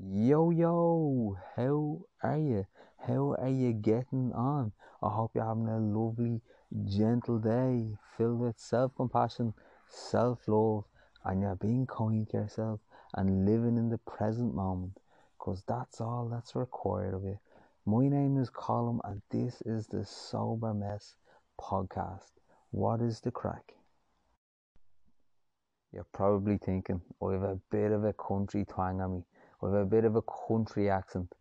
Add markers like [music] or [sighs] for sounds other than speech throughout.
Yo, yo, how are you? How are you getting on? I hope you're having a lovely, gentle day filled with self compassion, self love, and you're being kind to yourself and living in the present moment because that's all that's required of you. My name is Colin, and this is the Sober Mess podcast. What is the crack? You're probably thinking, oh, I have a bit of a country twang on me with a bit of a country accent.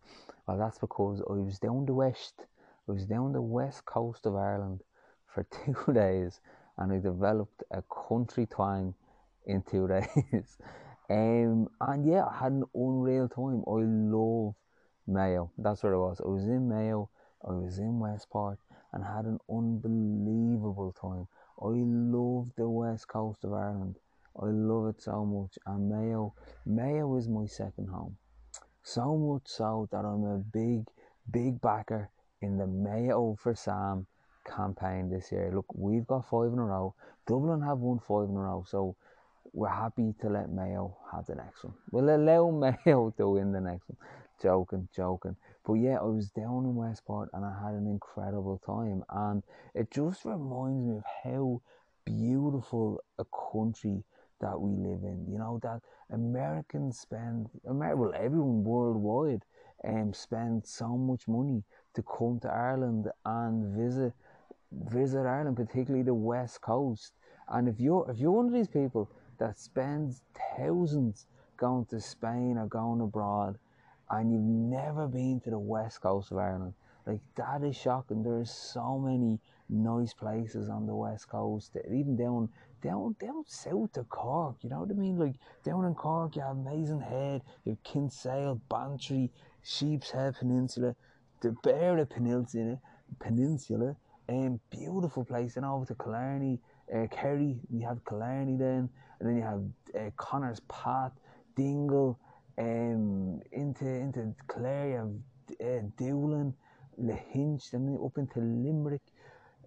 Well, that's because I was down the west, I was down the west coast of Ireland for [laughs] two days, and I developed a country twang in two [laughs] days. um, and yeah, I had an unreal time. I love Mayo. That's where I was. I was in Mayo. I was in Westport and had an unbelievable time. I love the west coast of Ireland. I love it so much. And Mayo, Mayo is my second home. So much so that I'm a big, big backer in the Mayo for Sam campaign this year. Look, we've got five in a row. Dublin have won five in a row, so we're happy to let Mayo have the next one. We'll allow [laughs] Mayo to win the next one. Joking, joking. But yeah, I was down in Westport and I had an incredible time. And it just reminds me of how beautiful a country that we live in. You know that Americans spend, well, everyone worldwide, um, spend so much money to come to Ireland and visit visit Ireland, particularly the west coast. And if you're if you're one of these people that spends thousands going to Spain or going abroad, and you've never been to the west coast of Ireland, like that is shocking. There's so many nice places on the west coast, even down down down south of Cork. You know what I mean? Like down in Cork, you have Mizen Head, you have Kinsale, Bantry, Sheepshead Peninsula, the Beara Peninsula, Peninsula, and um, beautiful place. And over to Killarney, uh, Kerry, you have Killarney then, and then you have uh, Connor's Path, Dingle, um, into into Clare, you have uh, Doolin, Lahinch, then up into Limerick.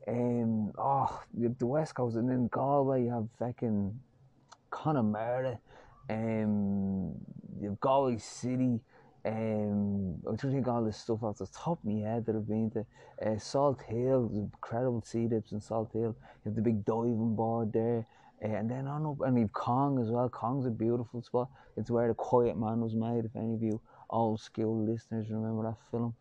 Um, oh, you have the West Coast, and then Galway, you have fucking Connemara, um, you have Galway City. Um, I'm trying to think all this stuff off the top of my head that I've been to. Uh, Salthill, incredible sea dips in Salthill. You have the big diving board there. Uh, and then on up, and you've Cong as well. Cong's a beautiful spot. It's where The Quiet Man was made, if any of you old school listeners remember that film.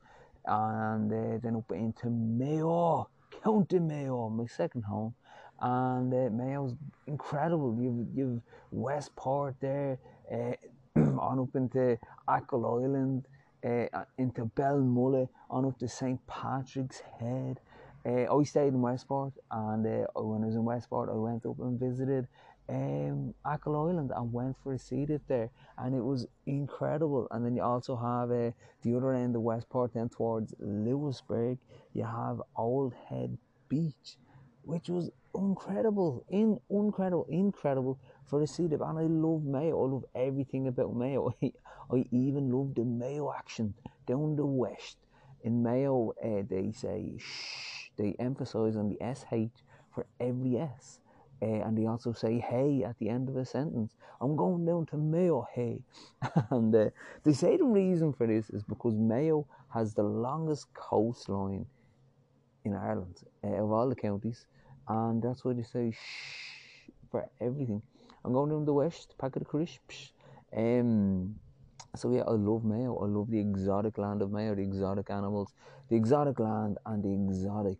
And uh, then up into Mayo. County Mayo, my second home, and uh, Mayo's incredible. You've you've Westport there, uh, [clears throat] on up into Achill Island, uh, into Belmullet, on up to St Patrick's Head. Uh, I stayed in Westport, and uh, when I was in Westport, I went up and visited um, Achill Island and went for a seat dip there, and it was incredible. And then you also have uh, the other end of Westport, then towards Louisburgh, you have Old Head Beach, which was incredible, in incredible, incredible for a seat dip. And I love Mayo. I love everything about Mayo. I, [laughs] I even love the Mayo action down the west. In Mayo, uh, they say shh. They emphasise on the sh for every s uh, and they also say hey at the end of a sentence. I'm going down to Mayo, hey. [laughs] and uh, they say the reason for this is because Mayo has the longest coastline in Ireland uh, of all the counties, and that's why they say shh for everything. I'm going down the west, pack of the crisps. Um, so yeah, I love Mayo. I love the exotic land of Mayo, the exotic animals, the exotic land, and the exotic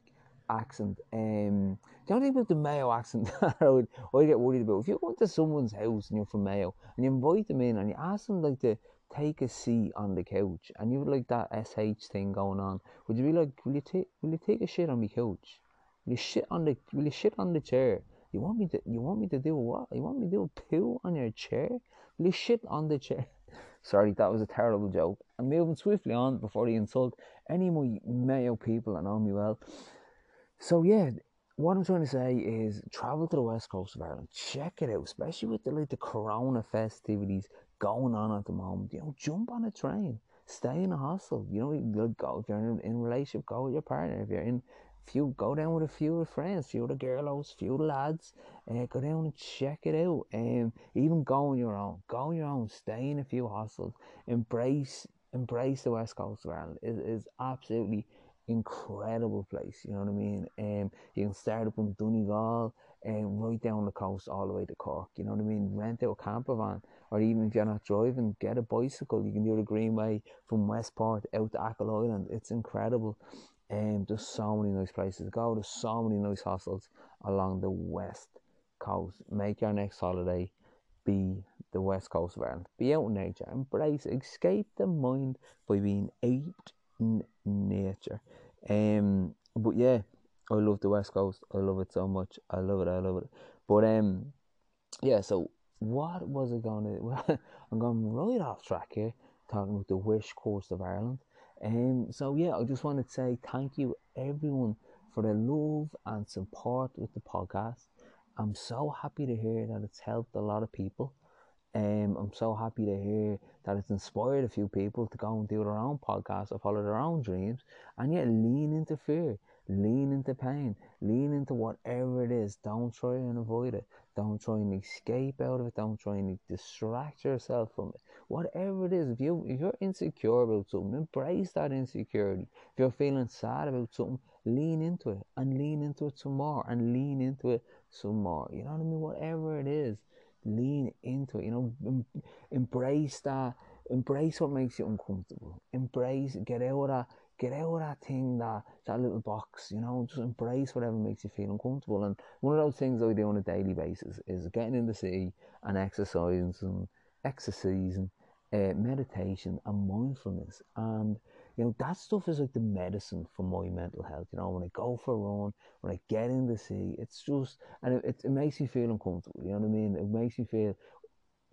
accent. Um, the only thing about the Mayo accent [laughs] I, would, I get worried about, if you go to someone's house and you're from Mayo and you invite them in and you ask them like to take a seat on the couch and you have like that SH thing going on, would you be like, will you take will you take a shit on my couch? Will you shit on the will you shit on the chair? You want me to you want me to do what? You want me to do a poo on your chair? Will you shit on the chair? [laughs] Sorry, that was a terrible joke. I'm moving swiftly on before they insult any of my Mayo people that know me well. So yeah, what I'm trying to say is travel to the west coast of Ireland, check it out, especially with the like the Corona festivities going on at the moment. You know, jump on a train, stay in a hostel. You know, go if you're in, in a relationship, go with your partner. If you're in a few go down with a few of friends, few of the girls, few of the lads, uh, go down and check it out. Um, even go on your own, go on your own, stay in a few hostels, embrace embrace the west coast of Ireland. It is absolutely incredible place. You know what I mean? Um, you can start up in Donegal and um, right down the coast all the way to Cork. You know what I mean? Rent out a camper van, or even if you're not driving, get a bicycle. You can do the Greenway from Westport out to Achill Island. It's incredible. Um, there's so many nice places to go. There's so many nice hostels along the west coast. Make your next holiday be the west coast of Ireland. Be out in nature, embrace, escape the mind by being out in nature. Um, but yeah, I love the west coast. I love it so much. I love it. I love it. But um, yeah. So what was it going [laughs] to? Well, I'm going right off track here, talking about the west coast of Ireland. Um, so yeah, I just want to say thank you everyone for the love and support with the podcast. I'm so happy to hear that it's helped a lot of people. Um, I'm so happy to hear that it's inspired a few people to go and do their own podcast or follow their own dreams and yet lean into fear, lean into pain, lean into whatever it is. Don't try and avoid it. Don't try and escape out of it. Don't try and distract yourself from it. Whatever it is, if you if you're insecure about something, embrace that insecurity. If you're feeling sad about something, lean into it and lean into it some more and lean into it some more. You know what I mean? Whatever it is, lean into it. You know, em- embrace that. Embrace what makes you uncomfortable. Embrace, get out of that, get out of that thing, that that little box. You know, just embrace whatever makes you feel uncomfortable. And one of those things I do on a daily basis is getting in the sea and exercising and exercising, uh, meditation and mindfulness and you know, that stuff is like the medicine for my mental health. You know, when I go for a run, when I get in the sea, it's just, and it, it, it makes me feel uncomfortable. You know what I mean? It makes me feel,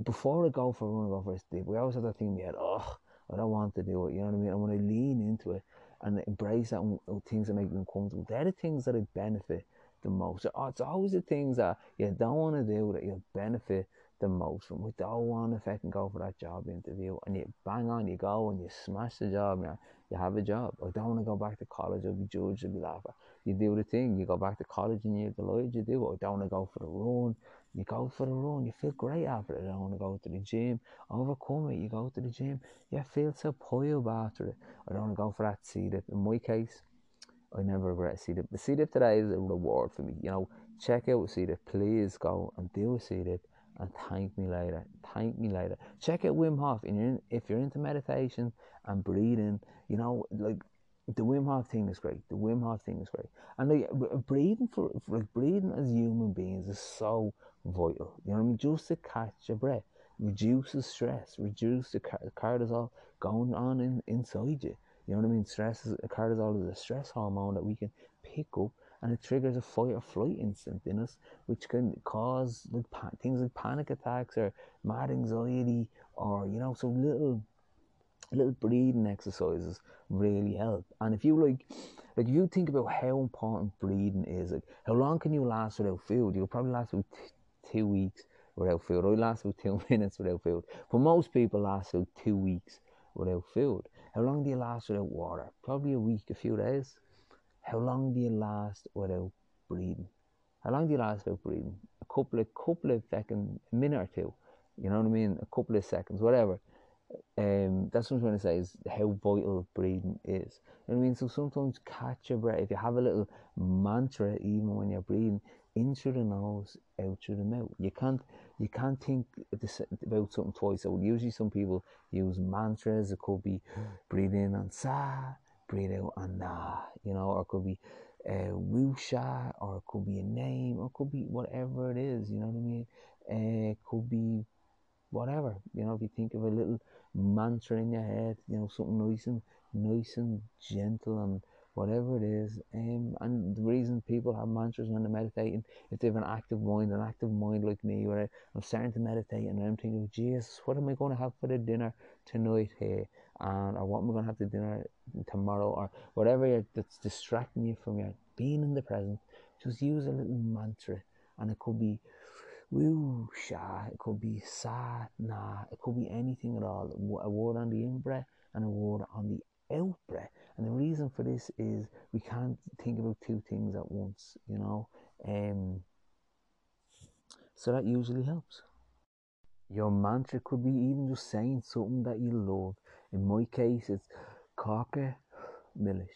before I go for a run, I go for a dip, we always have that thing in my head, oh, I don't want to do it. You know what I mean? And when I lean into it and embrace that uh, things that make me uncomfortable, they're the things that I benefit the most. Oh, it's always the things that you don't want to do that you benefit the most from. We don't want to fucking go for that job interview and you bang on, you go and you smash the job. now. you have a job. I don't want to go back to college. I'll be judged. I'll be laughed. You do the thing. You go back to college and you're the delighted you do it. I don't want to go for the run. You go for the run. You feel great after it. I don't want to go to the gym. Overcome it. You go to the gym. You feel so up after it. I don't want to go for that sea dip. In my case, I never regret a sea dip. The sea dip today is a reward for me. You know, check out a sea dip. Please go and do a sea dip and thank me later. Thank me later. Check out Wim Hof. And you're in, if you're into meditation and breathing, you know, like the Wim Hof thing is great. The Wim Hof thing is great. And like breathing for, for like breathing as human beings is so vital. You know what I mean? Just to catch your breath reduces stress, reduces the cortisol going on in, inside you. You know what I mean? Stress is cortisol is a stress hormone that we can pick up and it triggers a fight or flight instinct in us, which can cause like pa- things like panic attacks or mad anxiety, or you know, so little little breathing exercises really help. And if you like, like you think about how important breathing is, like how long can you last without food? You'll probably last about t- two weeks without food. I last about two [laughs] minutes without food. For most people last about two weeks without food. How long do you last without water? Probably a week, a few days. How long do you last without breathing? How long do you last without breathing? A couple of couple of seconds, a minute or two. You know what I mean? A couple of seconds, whatever. Um, that's what I'm trying to say is how vital breathing is. You know what I mean? So sometimes catch your breath. If you have a little mantra, even when you're breathing, in through the nose, out through the mouth. You can't you can't think about something twice. So usually some people use mantras. It could be [gasps] breathe in and sa, out and nah, you know, or it could be uh, wusha, or it could be a name, or it could be whatever it is, you know what I mean? Uh, it could be whatever, you know, if you think of a little mantra in your head, you know, something nice and nice and gentle and whatever it is. Um, and the reason people have mantras when they're meditating, if they have an active mind, an active mind like me, where I'm starting to meditate and I'm thinking, Jesus, what am I going to have for the dinner tonight here? And or what am I going to have to dinner tomorrow? Or whatever that's distracting you from your being in the present. Just use a little mantra, and it could be woo sha, it could be sa nah, it could be anything at all. A word on the in breath and a word on the out breath And the reason for this is we can't think about two things at once, you know. Um, so that usually helps. Your mantra could be even just saying something that you love. In my case, it's cáca milis.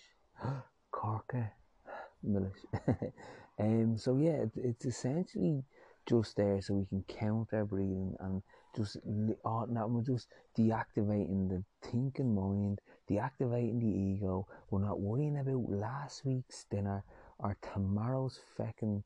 [gasps] cáca milis. [laughs] um, so yeah, it, it's essentially just there so we can count our breathing and just oh, now we're just deactivating the thinking mind, deactivating the ego. We're not worrying about last week's dinner or tomorrow's fucking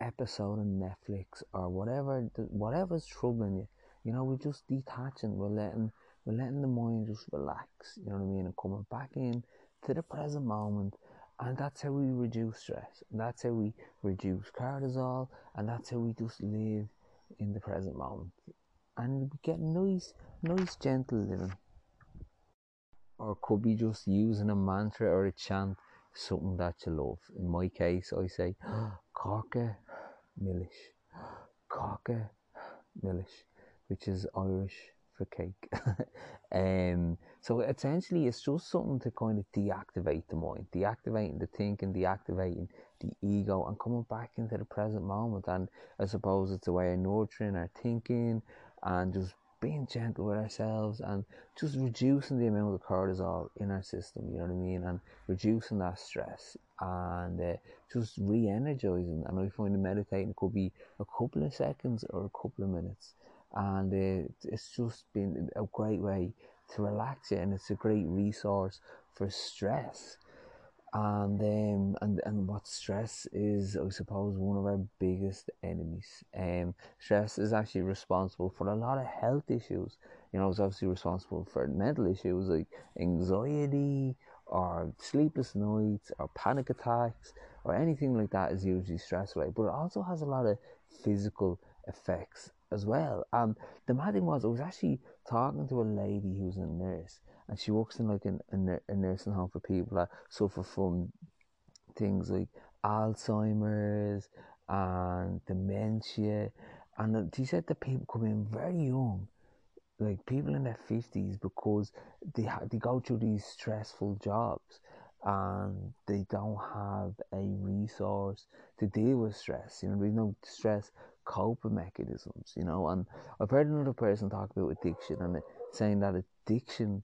episode on Netflix or whatever whatever's troubling you. You know, we're just detaching. We're letting we're letting the mind just relax. You know what I mean, and coming back in to the present moment. And that's how we reduce stress. And that's how we reduce cortisol. And that's how we just live in the present moment. And we get nice, nice, gentle living. Or could be just using a mantra or a chant, something that you love. In my case, I say, [gasps] cáca milis. [gasps] cáca milis, which is Irish for cake. [laughs] um, so essentially, it's just something to kind of deactivate the mind, deactivating the thinking, deactivating the ego, and coming back into the present moment. And I suppose it's a way of nurturing our thinking and just being gentle with ourselves and just reducing the amount of cortisol in our system, you know what I mean, and reducing that stress and uh, just re energizing. And I find meditating could be a couple of seconds or a couple of minutes and uh, it's just been a great way to relax you and it's a great resource for stress. And um, and and what stress is I suppose one of our biggest enemies. Um stress is actually responsible for a lot of health issues. You know it's obviously responsible for mental issues like anxiety or sleepless nights or panic attacks or anything like that is usually stress related but it also has a lot of physical effects as well. And the mad thing was, I was actually talking to a lady who's a nurse, and she works in like a, a, a nursing home for people that suffer from things like Alzheimer's and dementia. And she said that people come in very young, like people in their fifties, because they ha- they go through these stressful jobs and they don't have a resource to deal with stress. You know, there's no stress coping mechanisms, you know. And I've heard another person talk about addiction and saying that addiction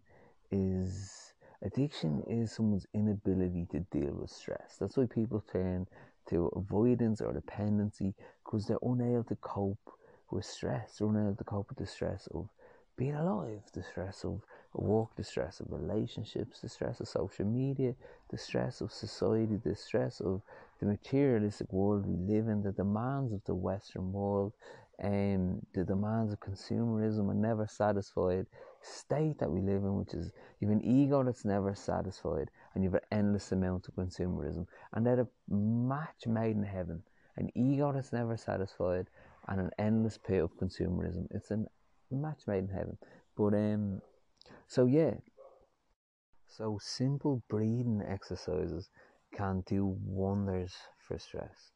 is addiction is someone's inability to deal with stress. That's why people turn to avoidance or dependency because they're unable to cope with stress. They're unable to cope with the stress of being alive, the stress of work, the stress of relationships, the stress of social media, the stress of society, the stress of the materialistic world we live in, the demands of the Western world, and um, the demands of consumerism and never satisfied state that we live in, which is you have an ego that's never satisfied, and you have an endless amount of consumerism, and they're a match made in heaven. An ego that's never satisfied, and an endless pit of consumerism. It's a match made in heaven. But um, so yeah, so simple breathing exercises can do wonders for stress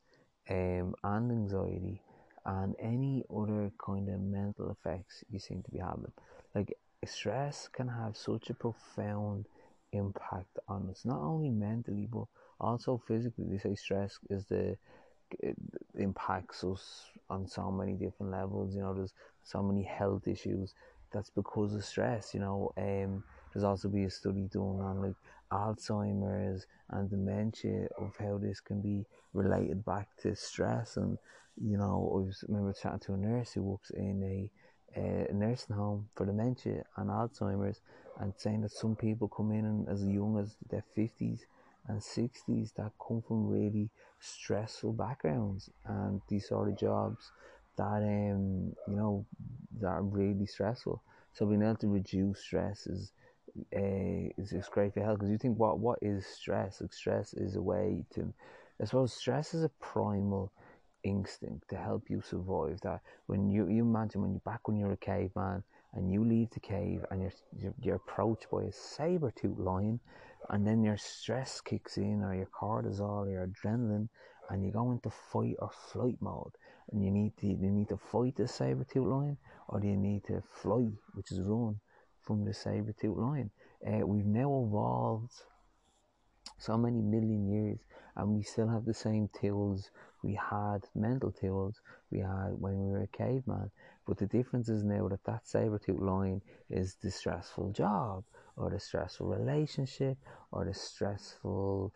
um, and anxiety and any other kind of mental effects you seem to be having. Like stress can have such a profound impact on us, not only mentally but also physically. They say stress is the it impacts us on so many different levels. You know, there's so many health issues that's because of stress. You know, um, there's also be a study done on like Alzheimer's and dementia of how this can be related back to stress. And you know, I was, remember chatting to a nurse who works in a, a nursing home for dementia and Alzheimer's, and saying that some people come in as young as their fifties and sixties that come from really stressful backgrounds and these sort of jobs that um you know that are really stressful. So being able to reduce stress is uh, great for health because you think what what is stress? Like stress is a way to, I suppose, stress is a primal instinct to help you survive. That when you you imagine when you back when you're a caveman and you leave the cave and you're you're, you're approached by a saber tooth lion, and then your stress kicks in or your cortisol or your adrenaline, and you go into fight or flight mode, and you need to you need to fight the saber tooth lion or do you need to fly, which is run from the saber tooth lion. Uh, we've now evolved so many million years, and we still have the same tools we had, mental tools we had when we were a caveman. But the difference is now that that saber tooth lion is the stressful job, or the stressful relationship, or the stressful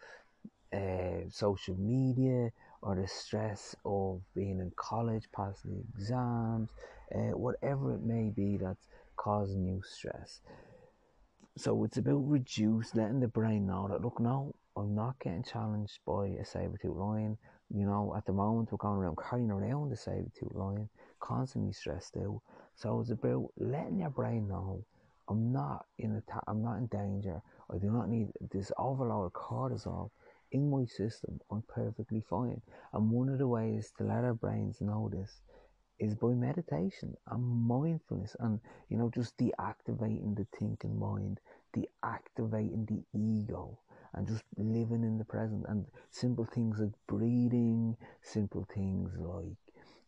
uh, social media, or the stress of being in college, passing the exams, uh, whatever it may be that's causing you stress. So it's about reduce, letting the brain know that look, no, I'm not getting challenged by a saber tooth lion. You know, at the moment we're going around carrying around the saber tooth lion, constantly stressed out. So it's about letting your brain know I'm not in a ta- I'm not in danger. I do not need this overload of cortisol in my system. I'm perfectly fine. And one of the ways to let our brains know this is by meditation and mindfulness and you know just deactivating the thinking mind deactivating the ego and just living in the present. And simple things like breathing simple things like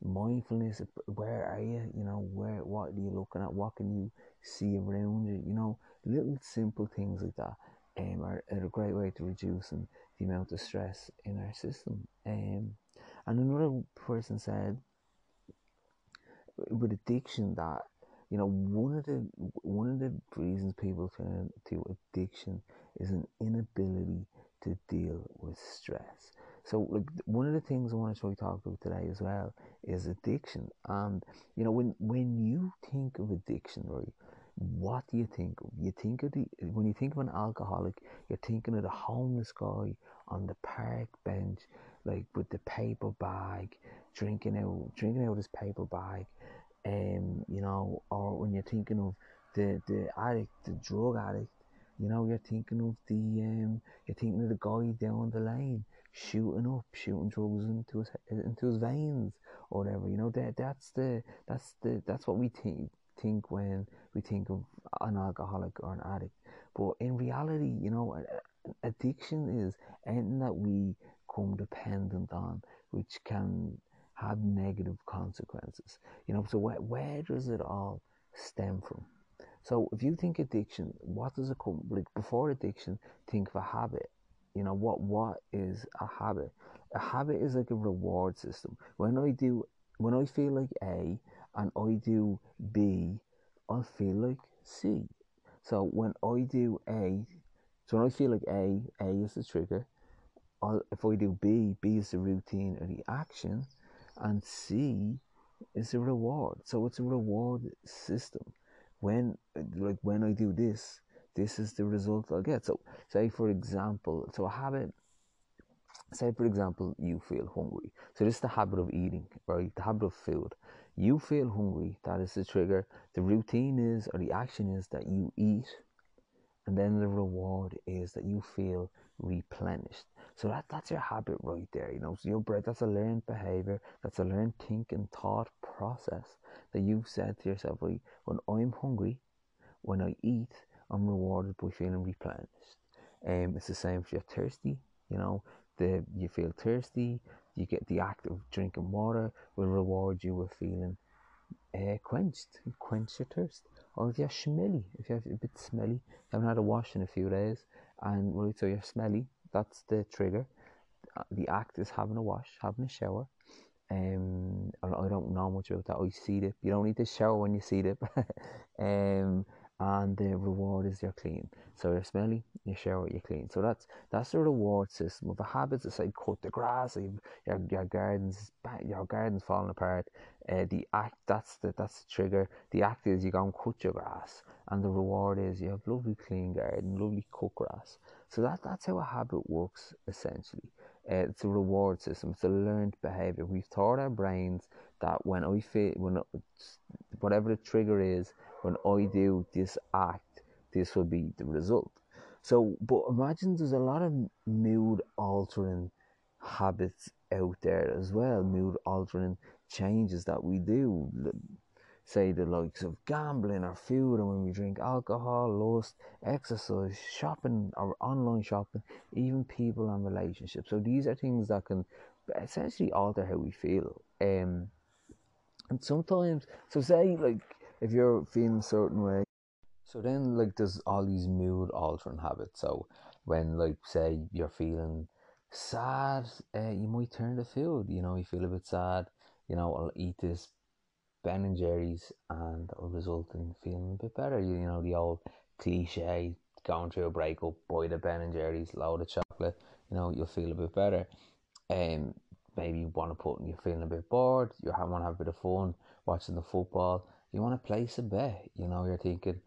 mindfulness where are you you know where what are you looking at? What can you see around you? You know little simple things like that um, are, are a great way to reducing the amount of stress in our system. Um, and another person said with addiction that you know one of the one of the reasons people turn to addiction is an inability to deal with stress. So like one of the things i want to to talk about today as well is addiction. And you know when when you think of addiction right what do you think of? You think of the when you think of an alcoholic you're thinking of the homeless guy on the park bench like with the paper bag drinking out drinking out his paper bag um, you know, or when you're thinking of the, the addict, the drug addict, you know, you're thinking of the um, you're thinking of the guy down the lane shooting up, shooting drugs into his into his veins or whatever. You know, that that's the that's the that's what we think think when we think of an alcoholic or an addict. But in reality, you know, addiction is anything that we come dependent on, which can have negative consequences. You know, so where, where does it all stem from? So if you think addiction, what does it come like before addiction, think of a habit. You know, what what is a habit? A habit is like a reward system. When I do when I feel like A and I do B, I'll feel like C. So when I do A, so when I feel like A, A is the trigger. If I do B, B is the routine or the action and C is a reward. So it's a reward system. When like when I do this, this is the result I'll get. So say for example, so a habit say for example you feel hungry. So this is the habit of eating, right? The habit of food. You feel hungry, that is the trigger. The routine is or the action is that you eat and then the reward is that you feel replenished. So that that's your habit right there. You know, so your brain that's a learned behavior, that's a learned thinking thought process that you've said to yourself, right, when I'm hungry, when I eat, I'm rewarded by feeling replenished. Um, it's the same if you're thirsty. You know, the you feel thirsty, you get the act of drinking water will reward you with feeling uh, quenched, quench your thirst. Or if you're smelly, if you're a bit smelly, you haven't had a wash in a few days, and right, so you're smelly, that's the trigger. The act is having a wash, having a shower. Um, I don't know much about that. I see it. You don't need to shower when you see it. [laughs] um, and the reward is you're clean. So you're smelly, you shower, you're clean. So that's that's the reward system of the habits. It's like cut the grass, your your gardens, your gardens falling apart. Uh, the act that's the that's the trigger. The act is you go and cut your grass, and the reward is you have lovely clean garden, lovely cut grass. So that that's how a habit works essentially. Uh, it's a reward system. It's a learned behavior. We've taught our brains that when I feel when whatever the trigger is, when I do this act, this will be the result. So, but imagine there's a lot of mood altering habits out there as well, mood altering changes that we do. Say the likes of gambling or food, and when we drink alcohol, lust, exercise, shopping or online shopping, even people and relationships. So these are things that can essentially alter how we feel. Um, and sometimes, so say like if you're feeling a certain way, so then like there's all these mood altering habits. So when like say you're feeling sad, uh, you might turn to food. You know, you feel a bit sad. You know, I'll eat this Ben and Jerry's, and it'll result in feeling a bit better. You, you know, the old cliche going through a breakup, buy the Ben and Jerry's, load of chocolate. You know, you'll feel a bit better. Um, maybe you want to put, you're feeling a bit bored. You want to have a bit of fun watching the football. You want to place a bet. You know, you're thinking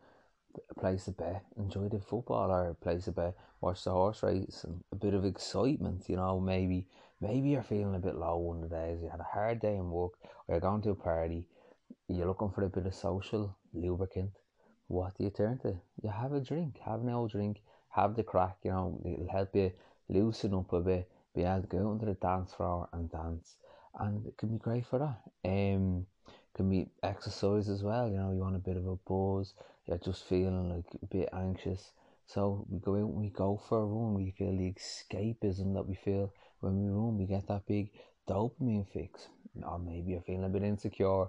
place a bet, enjoy the football, or place a bet, watch the horse race, and a bit of excitement. You know, maybe maybe you're feeling a bit low one of the days. You had a hard day in work, or you're going to a party. You're looking for a bit of social lubricant. What do you turn to? You have a drink. Have an old drink. Have the crack. You know, it'll help you loosen up a bit. Be able to go into the dance floor and dance, and it can be great for that. Um, can be exercise as well. You know, you want a bit of a buzz you're just feeling like a bit anxious. So we go out and we go for a run. We feel the escapism that we feel when we run. We get that big dopamine fix. Or maybe you're feeling a bit insecure.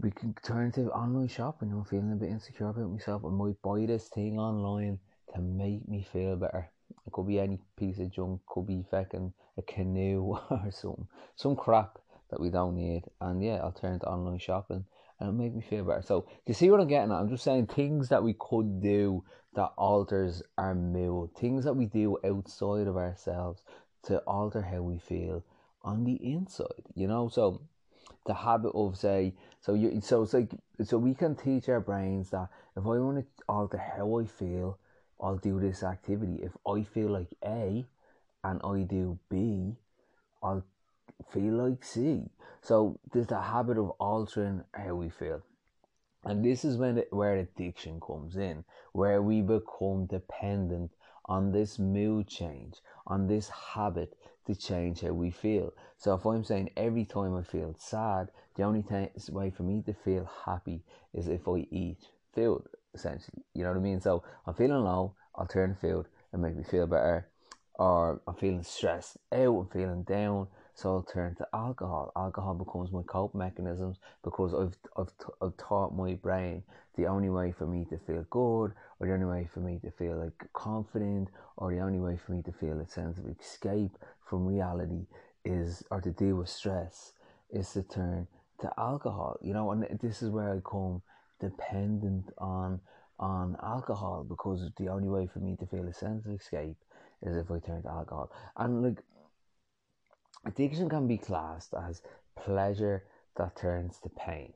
We can turn to online shopping. I'm feeling a bit insecure about myself. I might buy this thing online to make me feel better. It could be any piece of junk. Could be fucking a canoe [laughs] or something. Some crap that we don't need. And yeah, I'll turn to online shopping and it made me feel better. So, you see what I'm getting at? I'm just saying things that we could do that alters our mood, things that we do outside of ourselves to alter how we feel on the inside, you know? So, the habit of say, so you, so it's like, so we can teach our brains that if I want to alter how I feel, I'll do this activity. If I feel like A and I do B, I'll feel like C. So there's the habit of altering how we feel. And this is when it, where addiction comes in, where we become dependent on this mood change, on this habit to change how we feel. So if I'm saying every time I feel sad, the only th- way for me to feel happy is if I eat food, essentially. You know what I mean? So I'm feeling low, I'll turn food and make me feel better. Or I'm feeling stressed out, I'm feeling down, so I'll turn to alcohol. Alcohol becomes my cope mechanisms because I've, I've, t- I've taught my brain the only way for me to feel good, or the only way for me to feel like confident, or the only way for me to feel a sense of escape from reality is, or to deal with stress, is to turn to alcohol. You know, and this is where I come dependent on on alcohol because the only way for me to feel a sense of escape is if I turn to alcohol. And like Addiction can be classed as pleasure that turns to pain.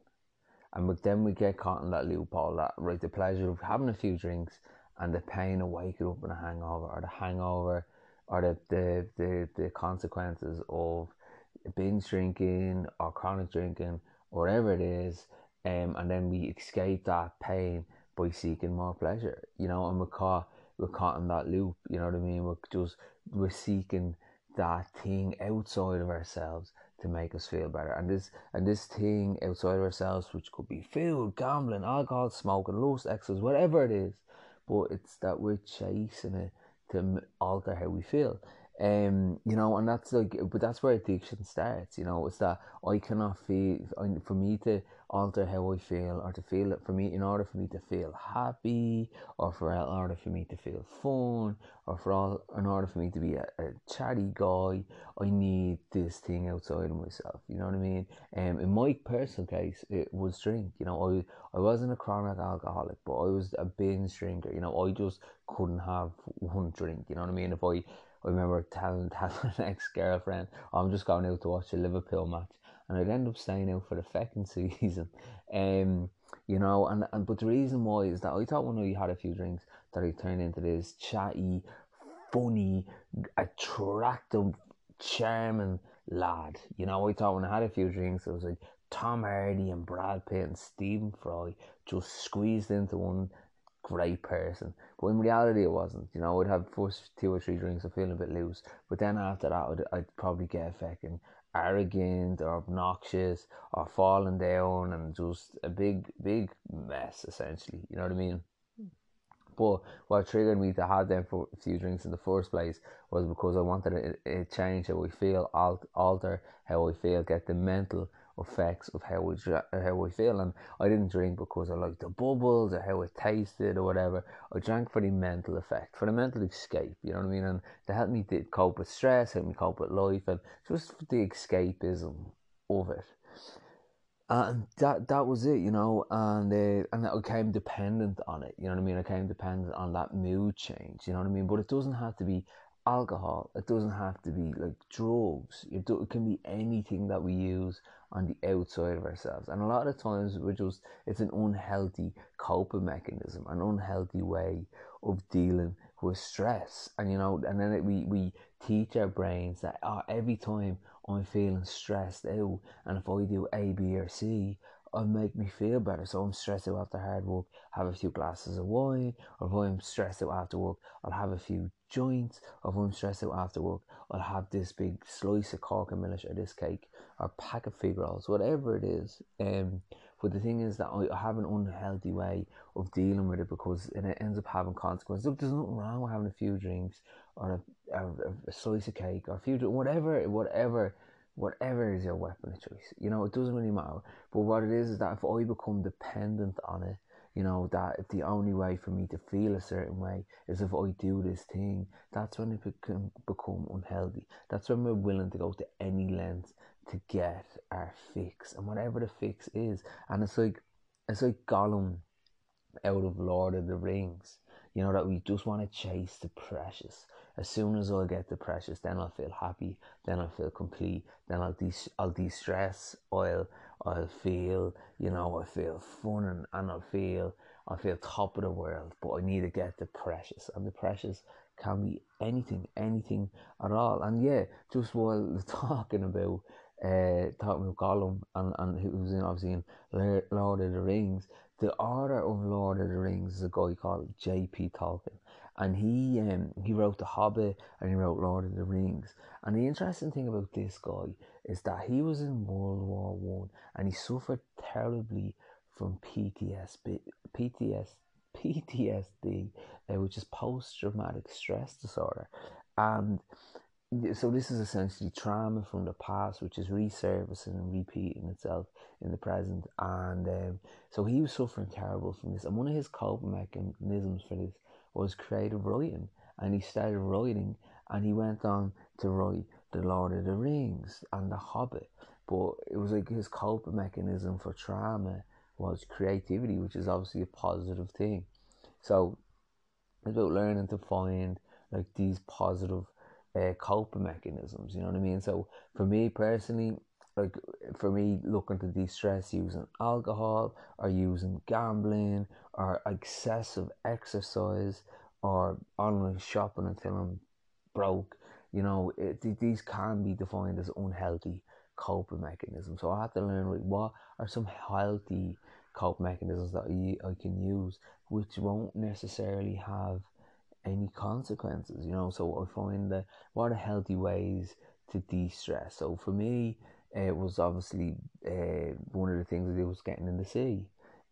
And then we get caught in that loophole that, right, the pleasure of having a few drinks and the pain of waking up in a hangover or the hangover or the, the, the, the consequences of binge drinking or chronic drinking, whatever it is, um, and then we escape that pain by seeking more pleasure, you know, and we're caught, we're caught in that loop, you know what I mean? We're just, we're seeking that thing outside of ourselves to make us feel better. And this and this thing outside of ourselves, which could be food, gambling, alcohol, smoking, lust, exercise, whatever it is, but it's that we're chasing it to alter how we feel. Um, you know, and that's like, but that's where addiction starts. You know, it's that I cannot feel for me to alter how I feel or to feel it for me in order for me to feel happy or for in order for me to feel fun or for all in order for me to be a, a chatty guy I need this thing outside of myself you know what I mean? Um, in my personal case it was drink you know I, I wasn't a chronic alcoholic but I was a binge drinker you know I just couldn't have one drink you know what I mean? If I I remember telling, [laughs] telling an ex-girlfriend oh, I'm just going out to watch a Liverpool match and I'd end up staying out for the second [laughs] season. Um, you know, and, and but the reason why is that I thought when I had a few drinks that I turned into this chatty, funny, attractive, charming lad. You know, I thought when I had a few drinks, it was like Tom Hardy and Brad Pitt and Stephen Fry just squeezed into one great person. But in reality, it wasn't. You know, I'd have first two or three drinks, I feel a bit loose. But then after that, I'd, I'd probably get a fucking arrogant or obnoxious or falling down and just a big, big mess, essentially. You know what I mean? But what triggered me to have them for a few drinks in the first place was because I wanted to change how I feel, alter how I feel, get the mental effects of how I, how I feel. And I didn't drink because I liked the bubbles or how it tasted or whatever. I drank for the mental effect, for the mental escape, you know what I mean? And to help me cope with stress, help me cope with life, and just the escapism of it. And that that was it, you know, and uh, and I became dependent on it, you know what I mean? I became dependent on that mood change, you know what I mean? But it doesn't have to be alcohol. It doesn't have to be like drugs. It, can be anything that we use on the outside of ourselves. And a lot of times we're just, it's an unhealthy coping mechanism, an unhealthy way of dealing with stress. And you know, and then it, we, we teach our brains that oh, every time I'm feeling stressed out, and if I do A, B, or C, it'll make me feel better. So I'm stressed out after hard work, have a few glasses of wine, or if I'm stressed out after work, I'll have a few joints, or if I'm stressed out after work, I'll have this big slice of cork and or this cake or pack of fig rolls, whatever it is. Um, but the thing is that I have an unhealthy way of dealing with it because and it ends up having consequences. Look, there's nothing wrong with having a few drinks or a, a, a slice of cake or a few whatever, whatever whatever is your weapon of choice. You know, it doesn't really matter. But what it is is that if I become dependent on it, you know, that the only way for me to feel a certain way is if I do this thing, that's when it can become unhealthy. That's when we're willing to go to any length to get our fix and whatever the fix is. And it's like it's like Gollum out of Lord of the Rings. You know, that we just want to chase the precious. As soon as I get the precious, then I'll feel happy, then I'll feel complete, then I'll de I'll de stress, I'll I'll feel, you know, I feel fun and, and I'll feel I feel top of the world, but I need to get the precious. And the precious can be anything, anything at all. And yeah, just while [laughs] talking about uh, talking about Gollum and, and who was in obviously in Lord of the Rings, the author of Lord of the Rings is a guy called J.P. Tolkien, and he um, he wrote The Hobbit and he wrote Lord of the Rings. And the interesting thing about this guy is that he was in World War One and he suffered terribly from PTSD, PTS, PTSD, uh, which is post traumatic stress disorder, and so this is essentially trauma from the past, which is resurfacing and repeating itself in the present. And um, so he was suffering terrible from this. And one of his coping mechanisms for this was creative writing. And he started writing, and he went on to write The Lord of the Rings and The Hobbit. But it was like his coping mechanism for trauma was creativity, which is obviously a positive thing. So it's about learning to find like these positive uh, coping mechanisms. You know what I mean? So for me personally, like for me, looking to de-stress using alcohol or using gambling or excessive exercise or online shopping until I'm broke. You know, it, these can be defined as unhealthy coping mechanisms. So I have to learn like, what are some healthy coping mechanisms that I, I can use, which won't necessarily have any consequences, you know. So I find that what are healthy ways to de stress. So for me, it was obviously uh, one of the things I did was getting in the sea.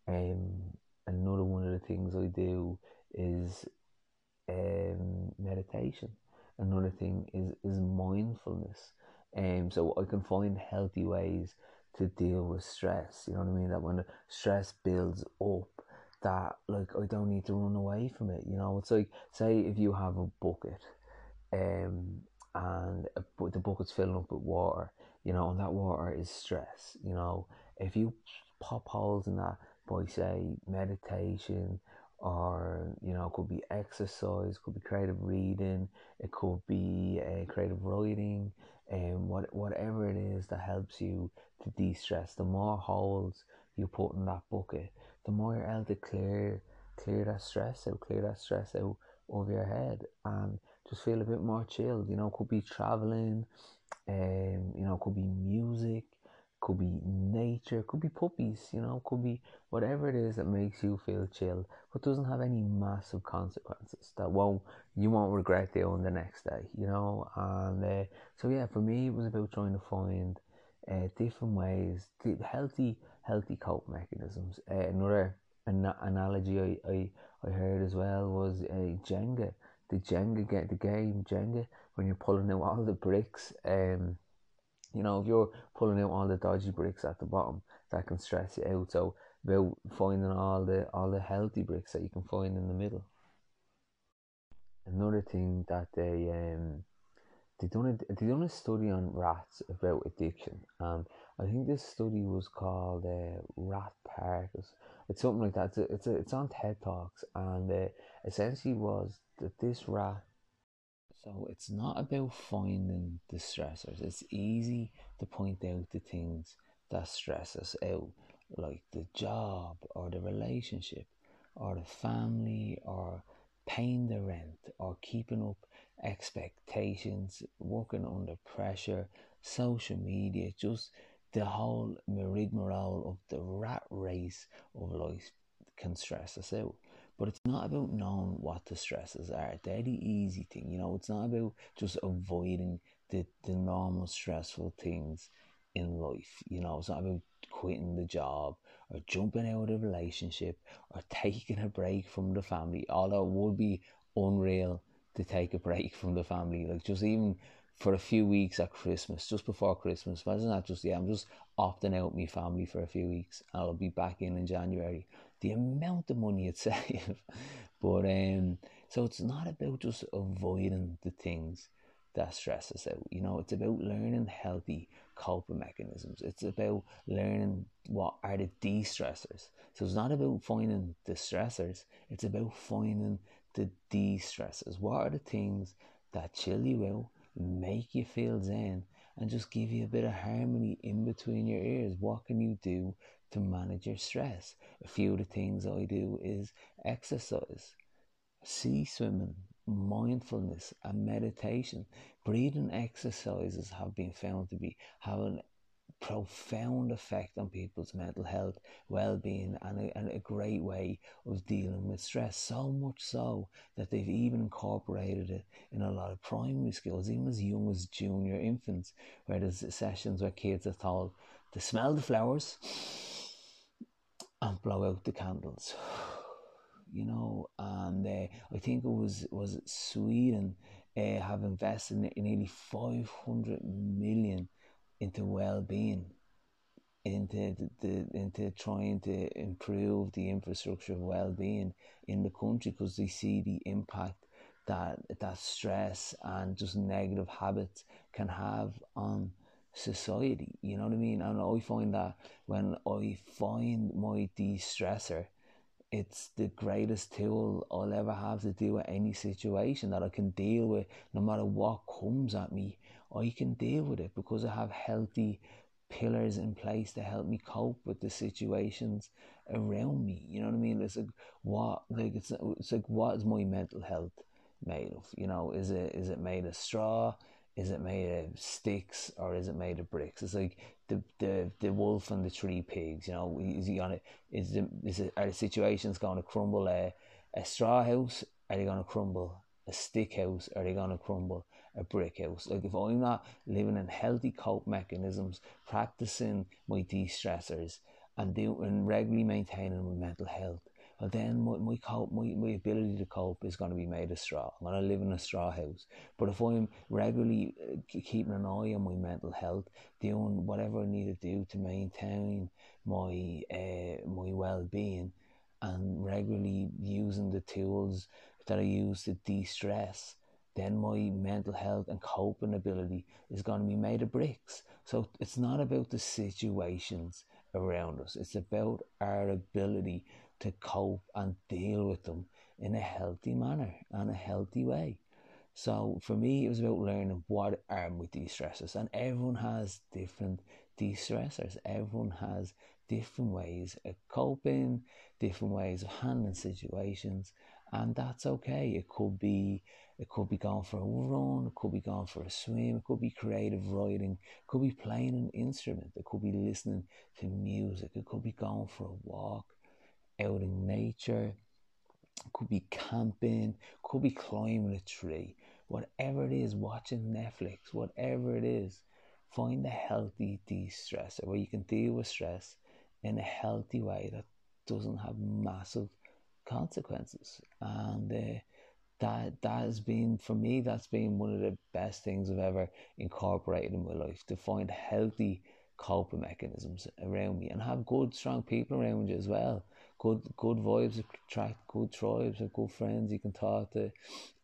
Um, another one of the things I do is um, meditation. Another thing is is mindfulness. Um, so I can find healthy ways to deal with stress. You know what I mean? That when stress builds up, that like I don't need to run away from it. You know, it's like say if you have a bucket, um, and a, the bucket's filling up with water, you know, and that water is stress. You know, if you pop holes in that by say meditation or you know it could be exercise could be creative reading it could be uh, creative writing and um, what whatever it is that helps you to de-stress the more holes you put in that bucket the more you're able to clear clear that stress out, clear that stress out over your head and just feel a bit more chilled. You know, could be traveling, um, you know, could be music, could be nature, could be puppies, you know, could be whatever it is that makes you feel chilled, but doesn't have any massive consequences that won't you won't regret doing the next day, you know. And uh, so yeah, for me it was about trying to find uh, different ways, healthy healthy cope mechanisms. Uh, another an- analogy I, I, I heard as well was uh, Jenga. The Jenga get the game Jenga when you're pulling out all the bricks. Um, You know, if you're pulling out all the dodgy bricks at the bottom, that can stress you out. So about finding all the all the healthy bricks that you can find in the middle. Another thing that they um they done a they done a study on rats about addiction. Um, I think this study was called uh, Rat Park. It's, it's something like that. It's a, it's, a, it's on TED Talks, and uh, essentially was that this rat. So it's not about finding the stressors. It's easy to point out the things that stress us out, like the job or the relationship or the family or paying the rent or keeping up expectations, working under pressure, social media, just the whole rigmarole of the rat race of life can stress us out. But it's not about knowing what the stresses are. They're the easy thing, you know. It's not about just avoiding the, the normal stressful things in life. You know, it's not about quitting the job or jumping out of a relationship or [laughs] taking a break from the family. Although it would be unreal to take a break from the family, like just even for a few weeks at Christmas, just before Christmas. Imagine that just yeah, I'm just opting out my family for a few weeks I'll be back in in January. The amount of money it [laughs] save, but um, so it's not about just avoiding the things that stress us out. You know, it's about learning healthy coping mechanisms. It's about learning what are the de-stressors. So it's not about finding the stressors, it's about finding the de-stressors. What are the things that chill you out, make you feel zen, and just give you a bit of harmony in between your ears? What can you do to manage your stress? A few of the things I do is exercise, sea swimming, mindfulness and meditation. Breathing exercises have been found to be having profound effect on people's mental health, well-being, and a, and a great way of dealing with stress. So much so that they've even incorporated it in a lot of primary schools, even as young as junior infants, where there's sessions where kids are told to smell the flowers and blow out the candles [sighs] you know, and uh, I think it was was Sweden uh, have invested in nearly five hundred million into well-being, into the, into trying to improve the infrastructure of well-being in the country because they see the impact that that stress and just negative habits can have on society. You know what I mean? And I find that when I find my de-stressor it's the greatest tool I'll ever have to deal with any situation that I can deal with no matter what comes at me. I can deal with it because I have healthy pillars in place to help me cope with the situations around me. You know what I mean? It's like what like it's it's like what is my mental health made of? You know, is it is it made of straw? Is it made of sticks or is it made of bricks? It's like the the, the wolf and the three pigs. You know, is he gonna is the is it, are the situations going to crumble a a straw house? Are they going to crumble a stick house? Are they going to crumble a brick house? Like if I'm not living in healthy cope mechanisms, practicing my de-stressors, and doing regularly maintaining my mental health, well then my, my cope my, my ability to cope is going to be made of straw. I'm going to live in a straw house. But if I'm regularly uh, keeping an eye on my mental health, doing whatever I need to do to maintain my uh, my well being, and regularly using the tools that I use to de-stress, then my mental health and coping ability is going to be made of bricks. So it's not about the situations around us. It's about our ability to cope and deal with them in a healthy manner and a healthy way. So for me, it was about learning what are my de-stressors, and everyone has different de-stressors. Everyone has different ways of coping, different ways of handling situations, and that's okay. It could be it could be going for a run, it could be going for a swim, it could be creative writing, it could be playing an instrument, it could be listening to music, it could be going for a walk, out in nature, it could be camping, it could be climbing a tree, whatever it is, watching Netflix, whatever it is, find a healthy de stressor where you can deal with stress in a healthy way that doesn't have massive consequences. And uh, that that has been for me that's been one of the best things I've ever incorporated in my life to find healthy coping mechanisms around me and have good strong people around you as well. Good good vibes attract good tribes and good friends you can talk to.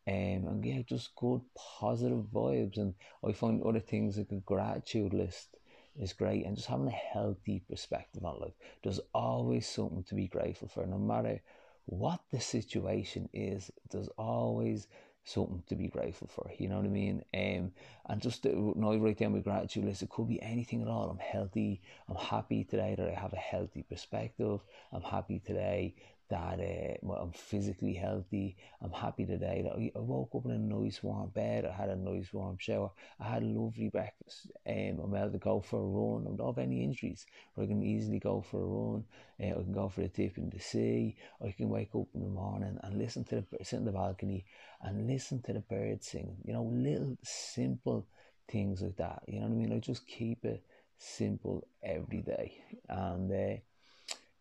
Um, and yeah just good positive vibes. And I find other things like a gratitude list is great and just having a healthy perspective on life. There's always something to be grateful for no matter what the situation is there's always something to be grateful for you know what I mean? Um, and just now write down my gratitude list it could be anything at all. I'm healthy I'm happy today that I have a healthy perspective. I'm happy today that uh, I'm physically healthy. I'm happy today I woke up in a nice warm bed. I had a nice warm shower. I had a lovely breakfast. Um, I'm able to go for a run. I don't have any injuries. I can easily go for a run. Uh, I can go for a dip in the sea. I can wake up in the morning and listen to the sit in the balcony and listen to the birds singing. You know, little simple things like that. You know what I mean? I just keep it simple every day. And uh,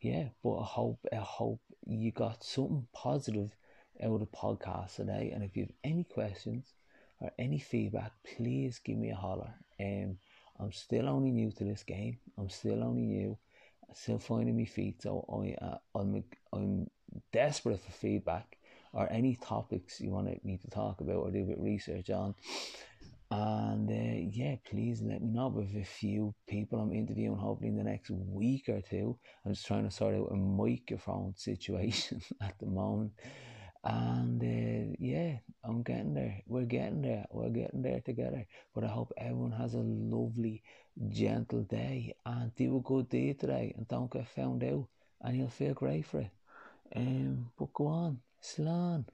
yeah, but I hope I hope you got something positive out of the podcast today. And if you have any questions or any feedback, please give me a holler. Um, I'm still only new to this game. I'm still only new, still finding my feet. So I, uh, I'm I'm desperate for feedback or any topics you want me to talk about or do a bit research on. And uh, yeah, please let me know with a few people I'm interviewing, hopefully in the next week or two. I'm just trying to sort out a microphone [laughs] situation [laughs] at the moment. And uh, yeah, I'm getting there. We're getting there. We're getting there together. But I hope everyone has a lovely, gentle day and do a good deed today and don't get found out. And you'll feel great for it. Um, but go on, Slán.